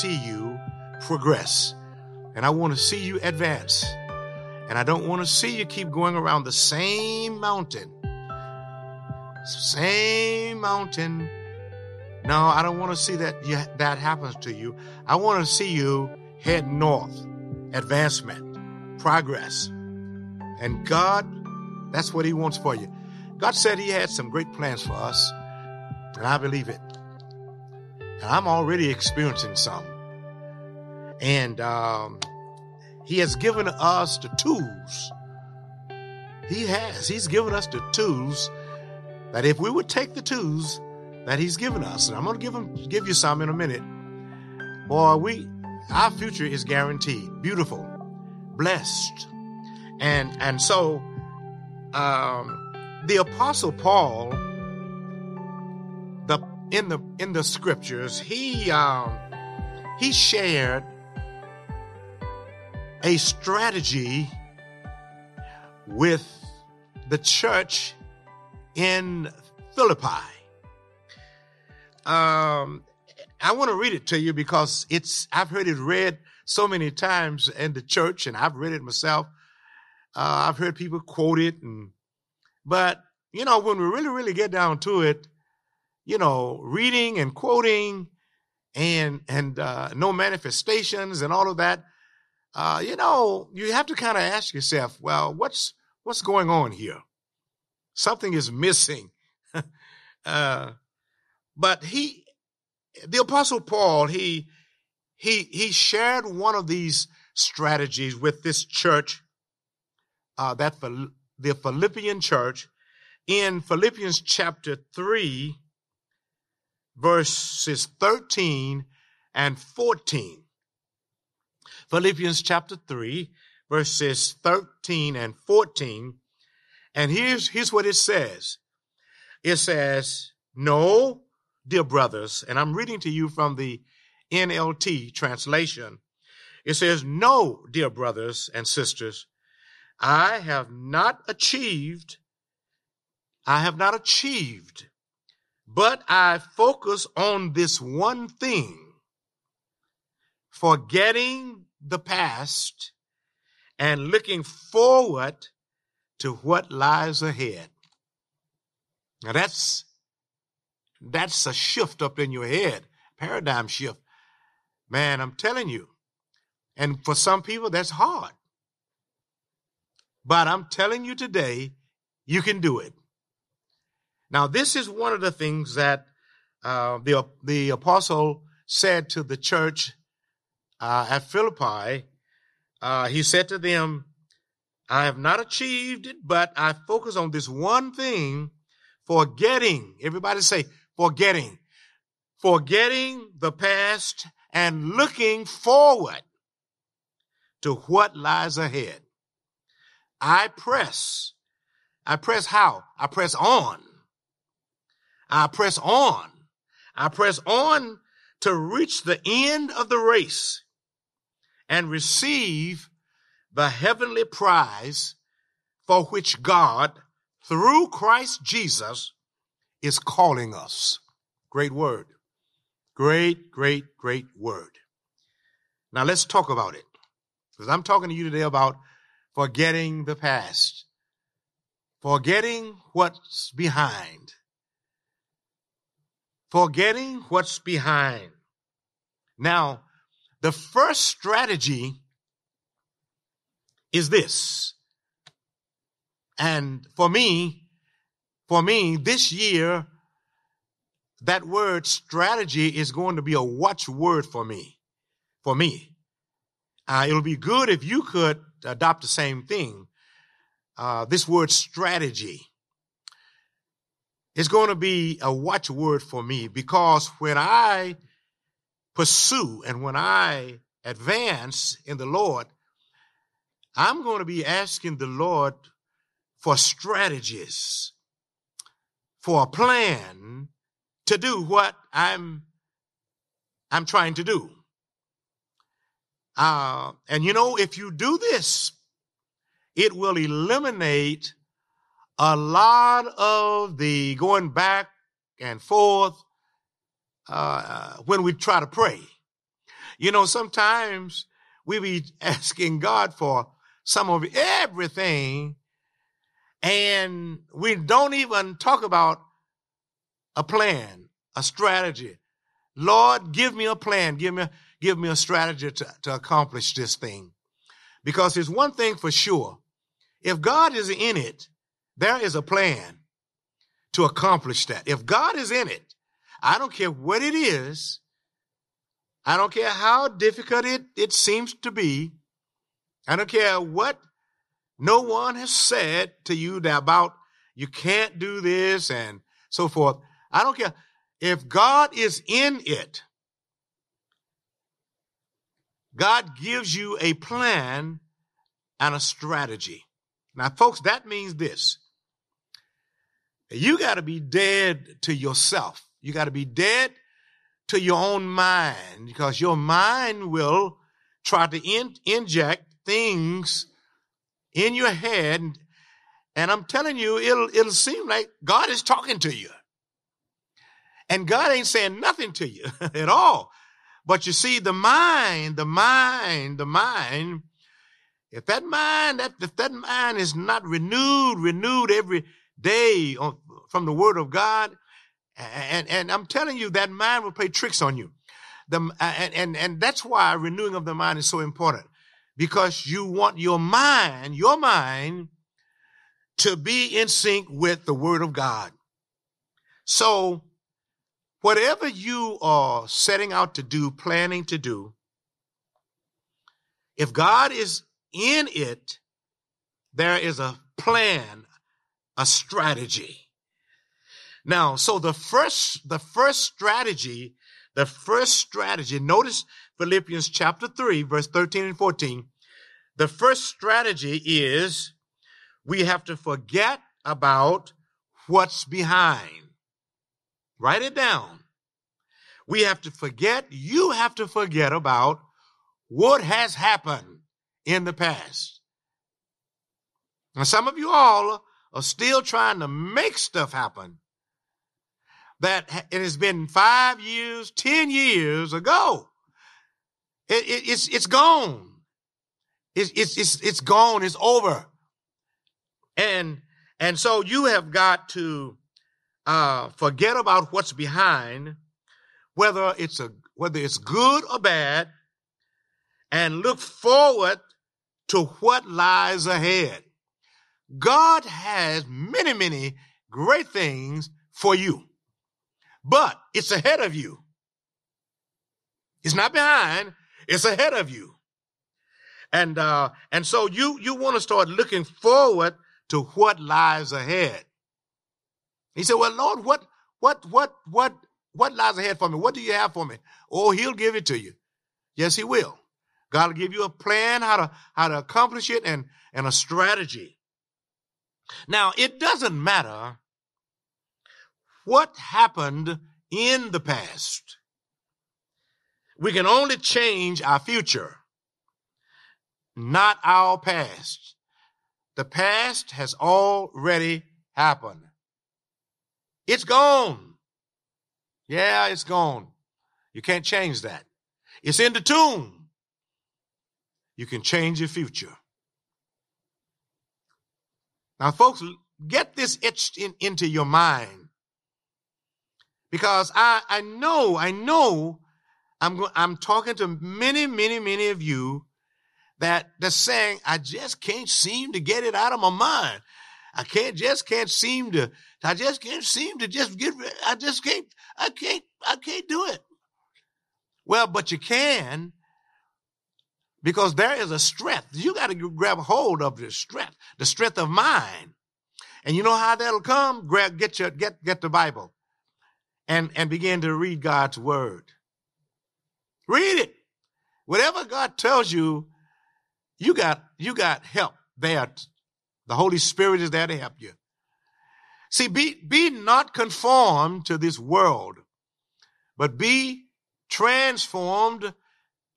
See you progress and I want to see you advance. And I don't want to see you keep going around the same mountain. Same mountain. No, I don't want to see that you, that happens to you. I want to see you head north, advancement, progress. And God, that's what He wants for you. God said He had some great plans for us, and I believe it. And I'm already experiencing some. And um, He has given us the tools. He has. He's given us the tools that if we would take the tools that He's given us, and I'm going to give him give you some in a minute, boy, we, our future is guaranteed, beautiful, blessed, and and so, um, the Apostle Paul, the in the in the scriptures, he um, he shared a strategy with the church in Philippi. Um, I want to read it to you because it's I've heard it read so many times in the church, and I've read it myself. Uh, I've heard people quote it, and but you know when we really really get down to it, you know, reading and quoting, and and uh, no manifestations and all of that, uh, you know, you have to kind of ask yourself, well, what's what's going on here? Something is missing. uh, but he, the apostle Paul, he, he, he shared one of these strategies with this church, uh, that the Philippian church in Philippians chapter 3, verses 13 and 14. Philippians chapter 3, verses 13 and 14. And here's, here's what it says. It says, No, dear brothers, and I'm reading to you from the NLT translation. It says, No, dear brothers and sisters, I have not achieved, I have not achieved, but I focus on this one thing, forgetting the past and looking forward to what lies ahead. Now that's that's a shift up in your head, paradigm shift. Man, I'm telling you. And for some people, that's hard. But I'm telling you today, you can do it. Now, this is one of the things that uh, the, the apostle said to the church uh, at Philippi. Uh, he said to them, I have not achieved it, but I focus on this one thing, forgetting. Everybody say, forgetting. Forgetting the past and looking forward to what lies ahead. I press. I press how? I press on. I press on. I press on to reach the end of the race and receive the heavenly prize for which God, through Christ Jesus, is calling us. Great word. Great, great, great word. Now let's talk about it. Because I'm talking to you today about forgetting the past, forgetting what's behind, forgetting what's behind. Now, the first strategy is this. And for me, for me, this year, that word strategy is going to be a watchword for me. For me. Uh, it'll be good if you could adopt the same thing. Uh, this word strategy is going to be a watchword for me because when I pursue and when I advance in the Lord, I'm going to be asking the Lord for strategies, for a plan to do what I'm I'm trying to do. Uh, and you know, if you do this, it will eliminate a lot of the going back and forth, uh, when we try to pray. You know, sometimes we be asking God for some of everything, and we don't even talk about a plan, a strategy. Lord, give me a plan. Give me, give me a strategy to, to accomplish this thing. Because there's one thing for sure. If God is in it, there is a plan to accomplish that. If God is in it, I don't care what it is. I don't care how difficult it, it seems to be. I don't care what no one has said to you about you can't do this and so forth. I don't care. If God is in it, God gives you a plan and a strategy. Now, folks, that means this. You got to be dead to yourself. You got to be dead to your own mind because your mind will try to in, inject things in your head. And I'm telling you, it'll, it'll seem like God is talking to you. And God ain't saying nothing to you at all. But you see, the mind, the mind, the mind, if that mind, that, if that mind is not renewed, renewed every day on, from the word of God, and, and I'm telling you, that mind will play tricks on you. The, and, and, and that's why renewing of the mind is so important because you want your mind, your mind to be in sync with the word of God. So whatever you are setting out to do, planning to do, if God is in it, there is a plan, a strategy. Now, so the first, the first strategy, the first strategy, notice Philippians chapter 3, verse 13 and 14. The first strategy is we have to forget about what's behind. Write it down. We have to forget, you have to forget about what has happened in the past. Now, some of you all are still trying to make stuff happen that it has been five years, 10 years ago. It, it, it's, it's gone. It's, it's, it's, it's gone. It's over. And, and so you have got to, uh, forget about what's behind, whether it's a, whether it's good or bad, and look forward to what lies ahead. God has many, many great things for you but it's ahead of you. It's not behind, it's ahead of you. And, uh, and so you, you want to start looking forward to what lies ahead. He said, well, Lord, what, what, what, what, what lies ahead for me? What do you have for me? Oh, he'll give it to you. Yes, he will. God will give you a plan how to, how to accomplish it and, and a strategy. Now, it doesn't matter what happened in the past. We can only change our future, not our past. The past has already happened. It's gone. Yeah, it's gone. You can't change that. It's in the tomb. You can change your future. Now, folks, get this etched in, into your mind because I, I know, I know I'm, I'm talking to many, many, many of you that they're saying, I just can't seem to get it out of my mind. I can't, just can't seem to, I just can't seem to just get, I just can't, I can't, I can't do it. Well, but you can because there is a strength. You got to grab hold of the strength, the strength of mind. And you know how that'll come? Grab, get your, get, get the Bible and, and begin to read God's word. Read it. Whatever God tells you, you got, you got help there. The Holy Spirit is there to help you. See, be, be not conformed to this world, but be transformed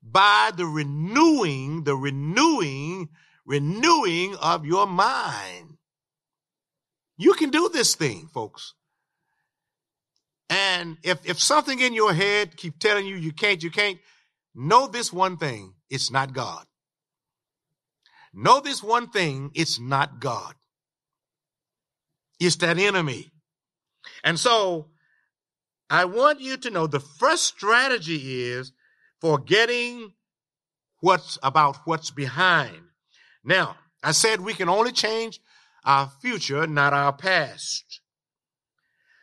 by the renewing, the renewing, renewing of your mind. You can do this thing, folks. And if, if something in your head keep telling you you can't, you can't, know this one thing. It's not God. Know this one thing. It's not God. It's that enemy. And so I want you to know the first strategy is forgetting what's about what's behind. Now, I said we can only change our future, not our past.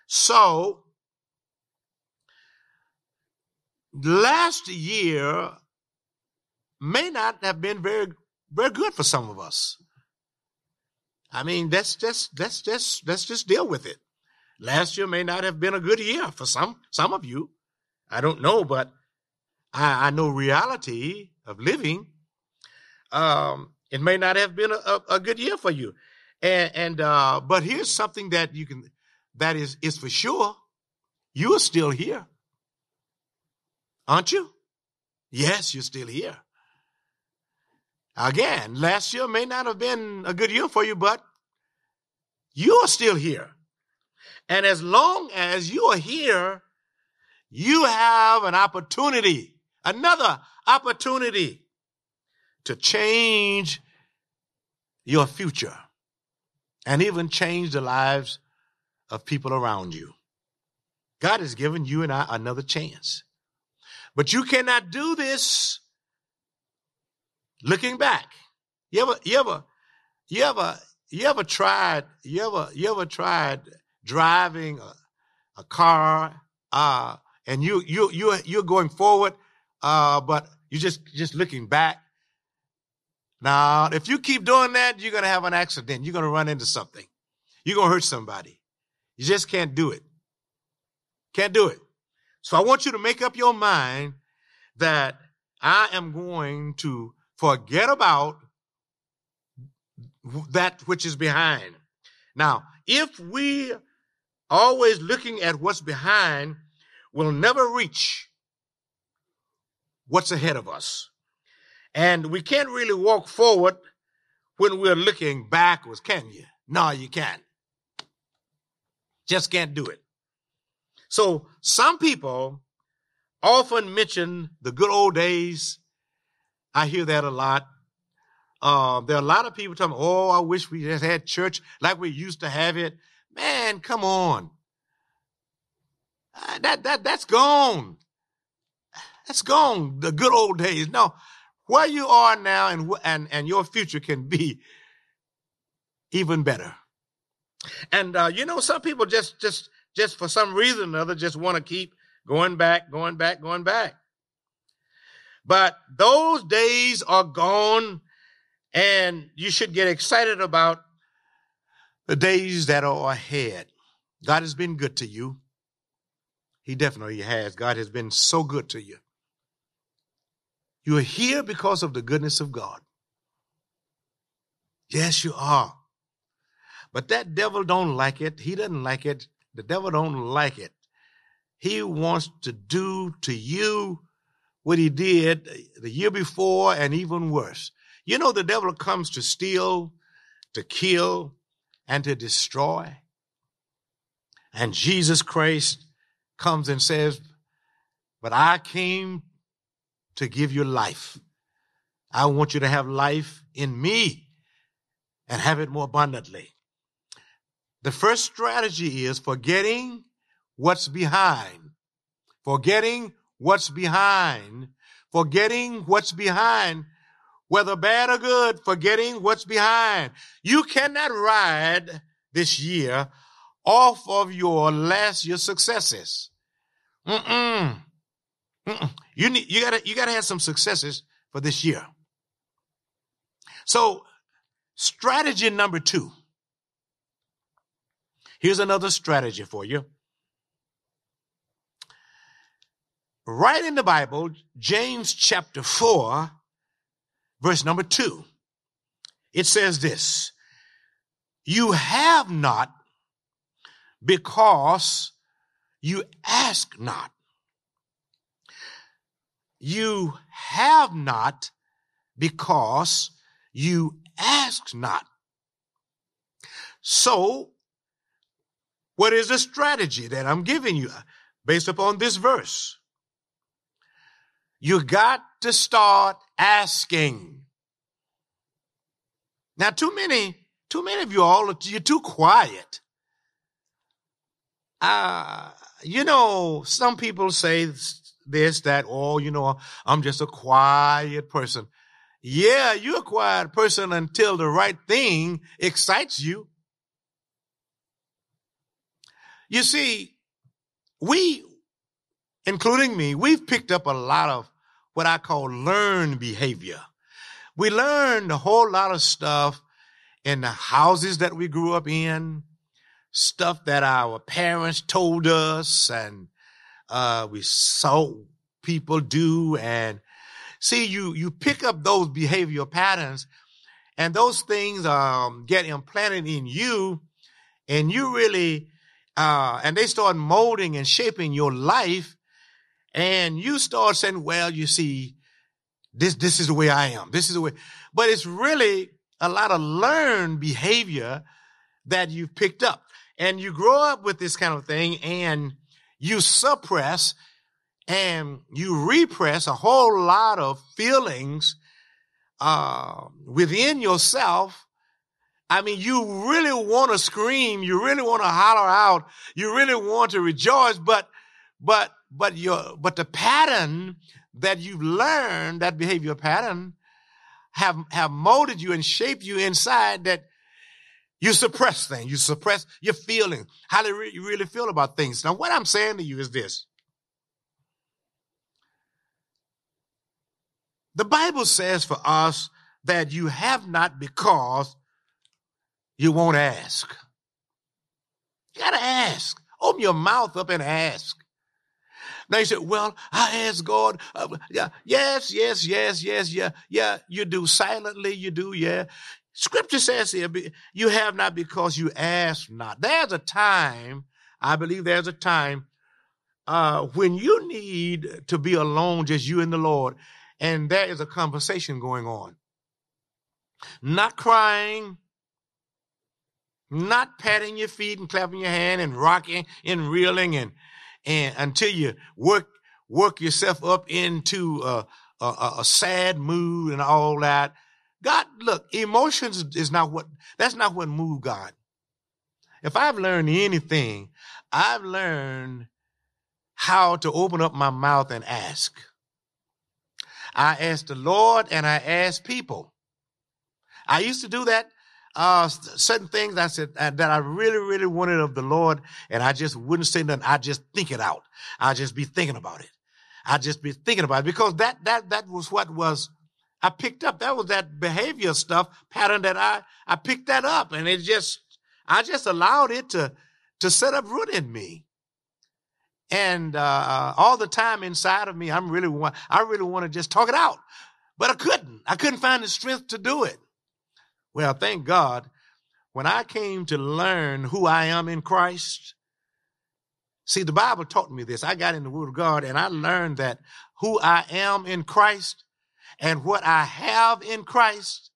So, last year may not have been very, very good for some of us. I mean, that's just, that's just, let's just deal with it. Last year may not have been a good year for some, some of you. I don't know, but I, I know reality of living. Um, it may not have been a, a, a good year for you. And, and, uh, but here's something that you can, that is, is for sure. You are still here. Aren't you? Yes, you're still here. Again, last year may not have been a good year for you, but you are still here. And as long as you are here, you have an opportunity, another opportunity to change your future and even change the lives of people around you. God has given you and I another chance. But you cannot do this looking back. You ever, you ever, you ever, you ever tried, you ever, you ever tried driving a, a car, uh, and you, you, you, you're going forward, uh, but you're just, just looking back. Now, if you keep doing that, you're going to have an accident. You're going to run into something. You're going to hurt somebody. You just can't do it. Can't do it. So I want you to make up your mind that I am going to forget about that which is behind. Now, if we always looking at what's behind, we'll never reach what's ahead of us. And we can't really walk forward when we're looking backwards, can you? No, you can't. Just can't do it. So some people often mention the good old days. I hear that a lot. Uh, there are a lot of people talking, oh, I wish we just had church like we used to have it. Man, come on. Uh, that, that, that's gone. That's gone. The good old days. No, where you are now and, and, and your future can be even better. And, uh, you know, some people just, just, just for some reason or another just want to keep going back, going back, going back. But those days are gone, and you should get excited about the days that are ahead. God has been good to you. He definitely has. God has been so good to you. You are here because of the goodness of God. Yes, you are. But that devil don't like it. He doesn't like it. The devil don't like it. He wants to do to you what he did the year before and even worse. You know, the devil comes to steal, to kill, and to destroy. And Jesus Christ comes and says, But I came to give you life. I want you to have life in me and have it more abundantly. The first strategy is forgetting what's behind. Forgetting what's behind. Forgetting what's behind. Whether bad or good, forgetting what's behind. You cannot ride this year off of your last year's successes. Mm-mm. Mm-mm. You need, you gotta, you gotta have some successes for this year. So strategy number two Here's another strategy for you. Right in the Bible, James chapter 4, verse number 2, it says this You have not because you ask not. You have not because you ask not. So what is the strategy that I'm giving you? based upon this verse. You got to start asking. Now, too many, too many of you all, you're too quiet. Uh, you know, some people say this, that, oh, you know, I'm just a quiet person. Yeah, you're a quiet person until the right thing excites you. You see, we, including me, we've picked up a lot of what I call learned behavior. We learned a whole lot of stuff in the houses that we grew up in, stuff that our parents told us and uh, we saw people do and see you you pick up those behavioral patterns and those things um, get implanted in you and you really uh, and they start molding and shaping your life. And you start saying well you see this this is the way i am. This is the way. But it's really a lot of learned behavior that you've picked up. And you grow up with this kind of thing and you suppress and you repress a whole lot of feelings uh, within yourself. I mean, you really want to scream, you really want to holler out, you really want to rejoice, but but but your but the pattern that you've learned, that behavior pattern, have have molded you and shaped you inside that you suppress things. You suppress your feelings, how do you really feel about things. Now, what I'm saying to you is this. The Bible says for us that you have not because you won't ask. You gotta ask. Open your mouth up and ask. Now you say, well, I ask God. Uh, yeah, yes, yes, yes, yes, yeah, yeah. You do silently. You do, yeah. Scripture says here, you have not because you ask not. There's a time, I believe there's a time, uh, when you need to be alone, just you and the Lord, and there is a conversation going on. Not crying, not patting your feet and clapping your hand and rocking and reeling and, and until you work, work yourself up into a, a, a sad mood and all that. God, look, emotions is not what, that's not what moved God. If I've learned anything, I've learned how to open up my mouth and ask. I ask the Lord and I ask people. I used to do that. Uh, certain things I said uh, that I really, really wanted of the Lord, and I just wouldn't say nothing. I just think it out. I just be thinking about it. I just be thinking about it because that that that was what was I picked up. That was that behavior stuff pattern that I, I picked that up and it just, I just allowed it to, to set up root in me. And, uh, all the time inside of me, I'm really want, I really want to just talk it out, but I couldn't. I couldn't find the strength to do it. Well, thank God when I came to learn who I am in Christ. See, the Bible taught me this. I got in the Word of God and I learned that who I am in Christ and what I have in Christ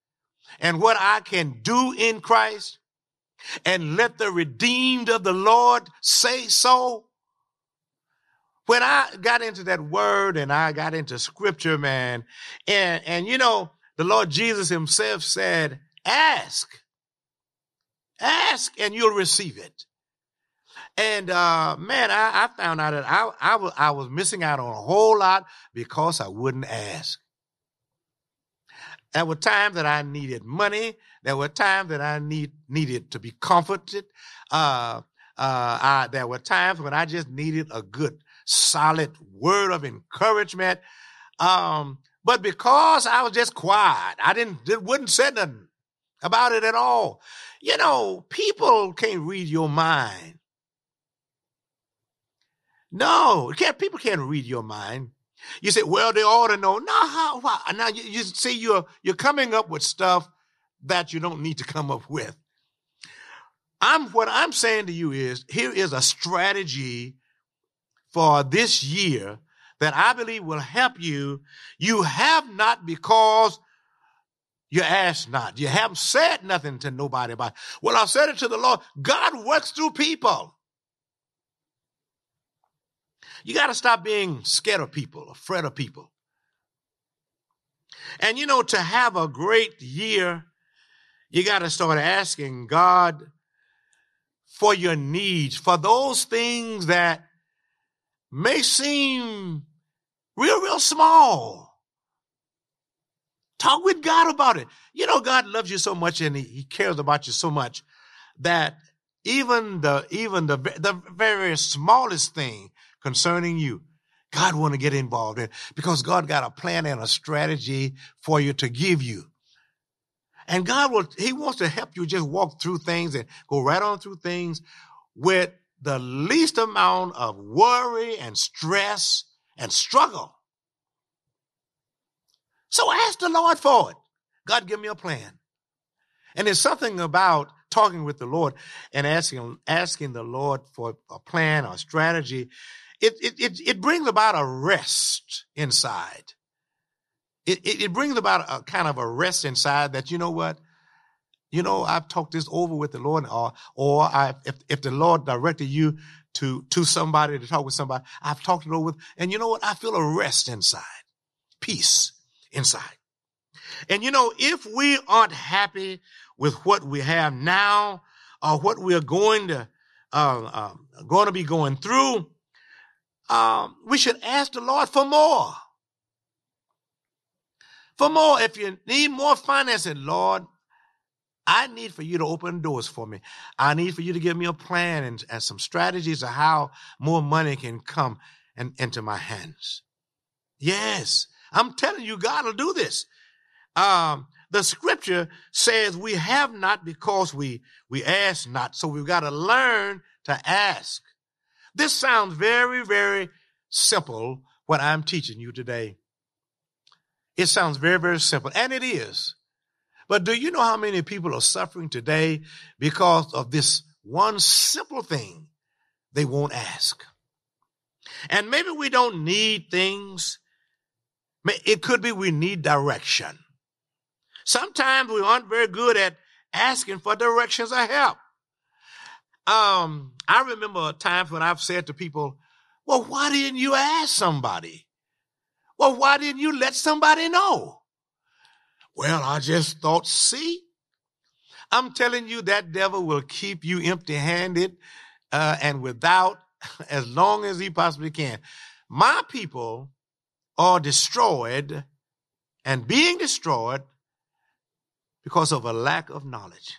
and what I can do in Christ and let the redeemed of the Lord say so. When I got into that word and I got into scripture, man, and, and you know, the Lord Jesus himself said, ask, ask and you'll receive it. And, uh, man, I, I found out that I, I was, I was missing out on a whole lot because I wouldn't ask. There were times that I needed money. There were times that I need, needed to be comforted. Uh, uh, I, there were times when I just needed a good, solid word of encouragement. Um, but because I was just quiet, I didn't, wouldn't say nothing about it at all. You know, people can't read your mind. No, can't, people can't read your mind. You say, well, they ought to know. No, how, why? Now you, you see, you're, you're coming up with stuff that you don't need to come up with. I'm, what I'm saying to you is, here is a strategy for this year that I believe will help you. You have not because you asked not. You haven't said nothing to nobody about it. Well, I said it to the Lord. God works through people. You got to stop being scared of people, afraid of people. And you know, to have a great year, you got to start asking God for your needs, for those things that may seem real, real small. Talk with God about it. You know, God loves you so much and he, he cares about you so much that even the, even the, the very smallest thing concerning you, God want to get involved in because God got a plan and a strategy for you to give you. And God will, He wants to help you just walk through things and go right on through things with the least amount of worry and stress and struggle. So ask the Lord for it. God, give me a plan. And there's something about talking with the Lord and asking, asking the Lord for a plan or a strategy. It, it, it, it brings about a rest inside. It, it, it brings about a kind of a rest inside that, you know what? You know, I've talked this over with the Lord or, or I, if, if the Lord directed you to, to somebody to talk with somebody, I've talked it over with, and you know what? I feel a rest inside, peace inside. And you know, if we aren't happy with what we have now or what we are going to, uh, uh, going to be going through, um, we should ask the Lord for more. For more, if you need more financing, Lord, I need for you to open doors for me. I need for you to give me a plan and, and some strategies of how more money can come and, into my hands. Yes, I'm telling you, God will do this. Um, the scripture says we have not because we, we ask not. So we've got to learn to ask. This sounds very, very simple, what I'm teaching you today. It sounds very, very simple, and it is. But do you know how many people are suffering today because of this one simple thing they won't ask? And maybe we don't need things. It could be we need direction. Sometimes we aren't very good at asking for directions or help. Um, I remember times when I've said to people, well, why didn't you ask somebody? Well, why didn't you let somebody know? Well, I just thought, see, I'm telling you that devil will keep you empty handed uh, and without as long as he possibly can. My people are destroyed and being destroyed because of a lack of knowledge.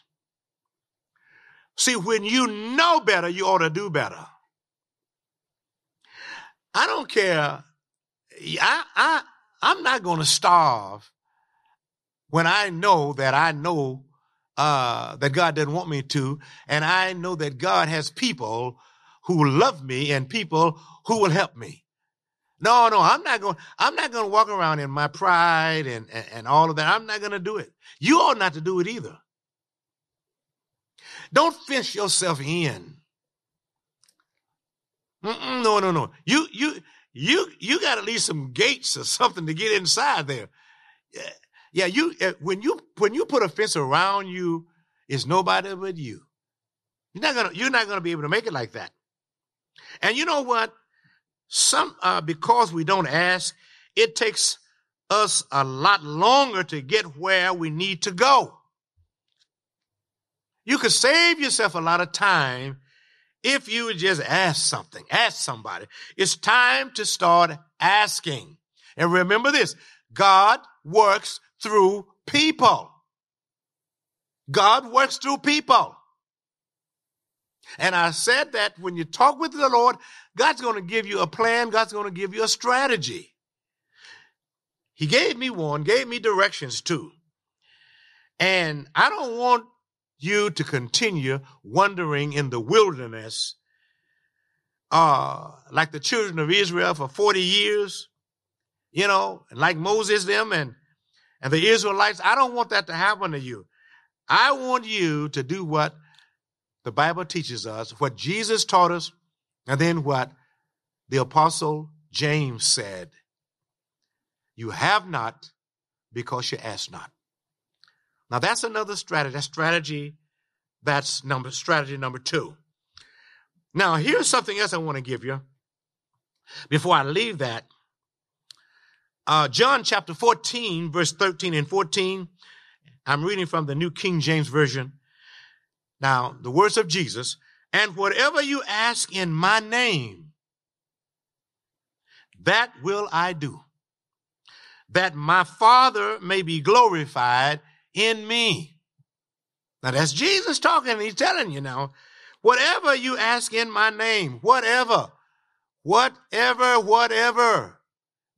See, when you know better, you ought to do better. I don't care. I, I, I'm not going to starve when I know that I know uh, that God doesn't want me to, and I know that God has people who love me and people who will help me. No, no, I'm not going. I'm not going to walk around in my pride and, and, and all of that. I'm not going to do it. You ought not to do it either. Don't fence yourself in. Mm-mm, no, no, no. You, you, you, you got to leave some gates or something to get inside there. Yeah, yeah. You eh, when you when you put a fence around you, it's nobody but you. You're not gonna you're not gonna be able to make it like that. And you know what? Some uh, because we don't ask, it takes us a lot longer to get where we need to go. You could save yourself a lot of time if you would just ask something, ask somebody. It's time to start asking. And remember this, God works through people. God works through people. And I said that when you talk with the Lord, God's going to give you a plan. God's going to give you a strategy. He gave me one, gave me directions too. And I don't want you to continue wandering in the wilderness, uh, like the children of Israel for 40 years, you know, like Moses them and, and the Israelites. I don't want that to happen to you. I want you to do what the Bible teaches us, what Jesus taught us, and then what the apostle James said. You have not because you ask not. Now that's another strategy. That's strategy. That's number strategy number two. Now here's something else I want to give you. Before I leave that, uh, John chapter 14, verse 13 and 14. I'm reading from the New King James Version. Now, the words of Jesus, and whatever you ask in my name, that will I do, that my Father may be glorified in me. Now, that's Jesus talking. He's telling you now, whatever you ask in my name, whatever, whatever, whatever,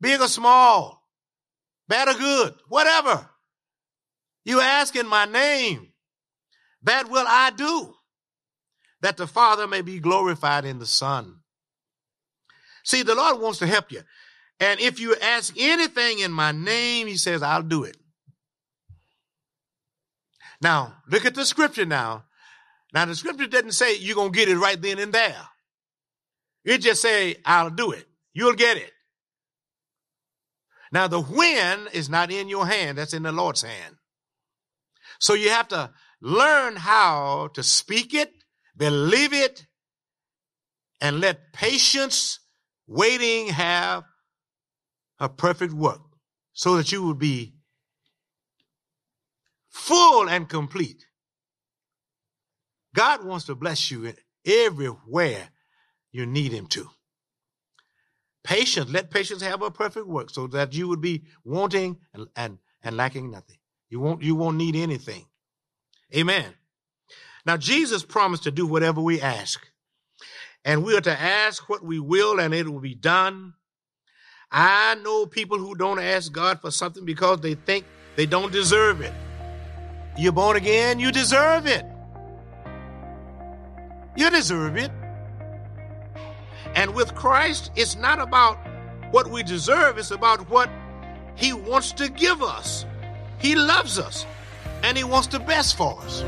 big or small, bad or good, whatever you ask in my name, that will I do, that the Father may be glorified in the Son. See, the Lord wants to help you. And if you ask anything in my name, he says, I'll do it. Now, look at the scripture now. Now, the scripture doesn't say you're going to get it right then and there. It just say, I'll do it. You'll get it. Now, the when is not in your hand. That's in the Lord's hand. So you have to learn how to speak it, believe it, and let patience, waiting have a perfect work so that you will be full and complete. God wants to bless you everywhere you need Him to. Patience, let patience have a perfect work so that you would be wanting and, and, and lacking nothing. You won't, you won't need anything. Amen. Now, Jesus promised to do whatever we ask. And we are to ask what we will and it will be done. I know people who don't ask God for something because they think they don't deserve it. You're born again, you deserve it. You deserve it. And with Christ, it's not about what we deserve, it's about what He wants to give us. He loves us and He wants the best for us.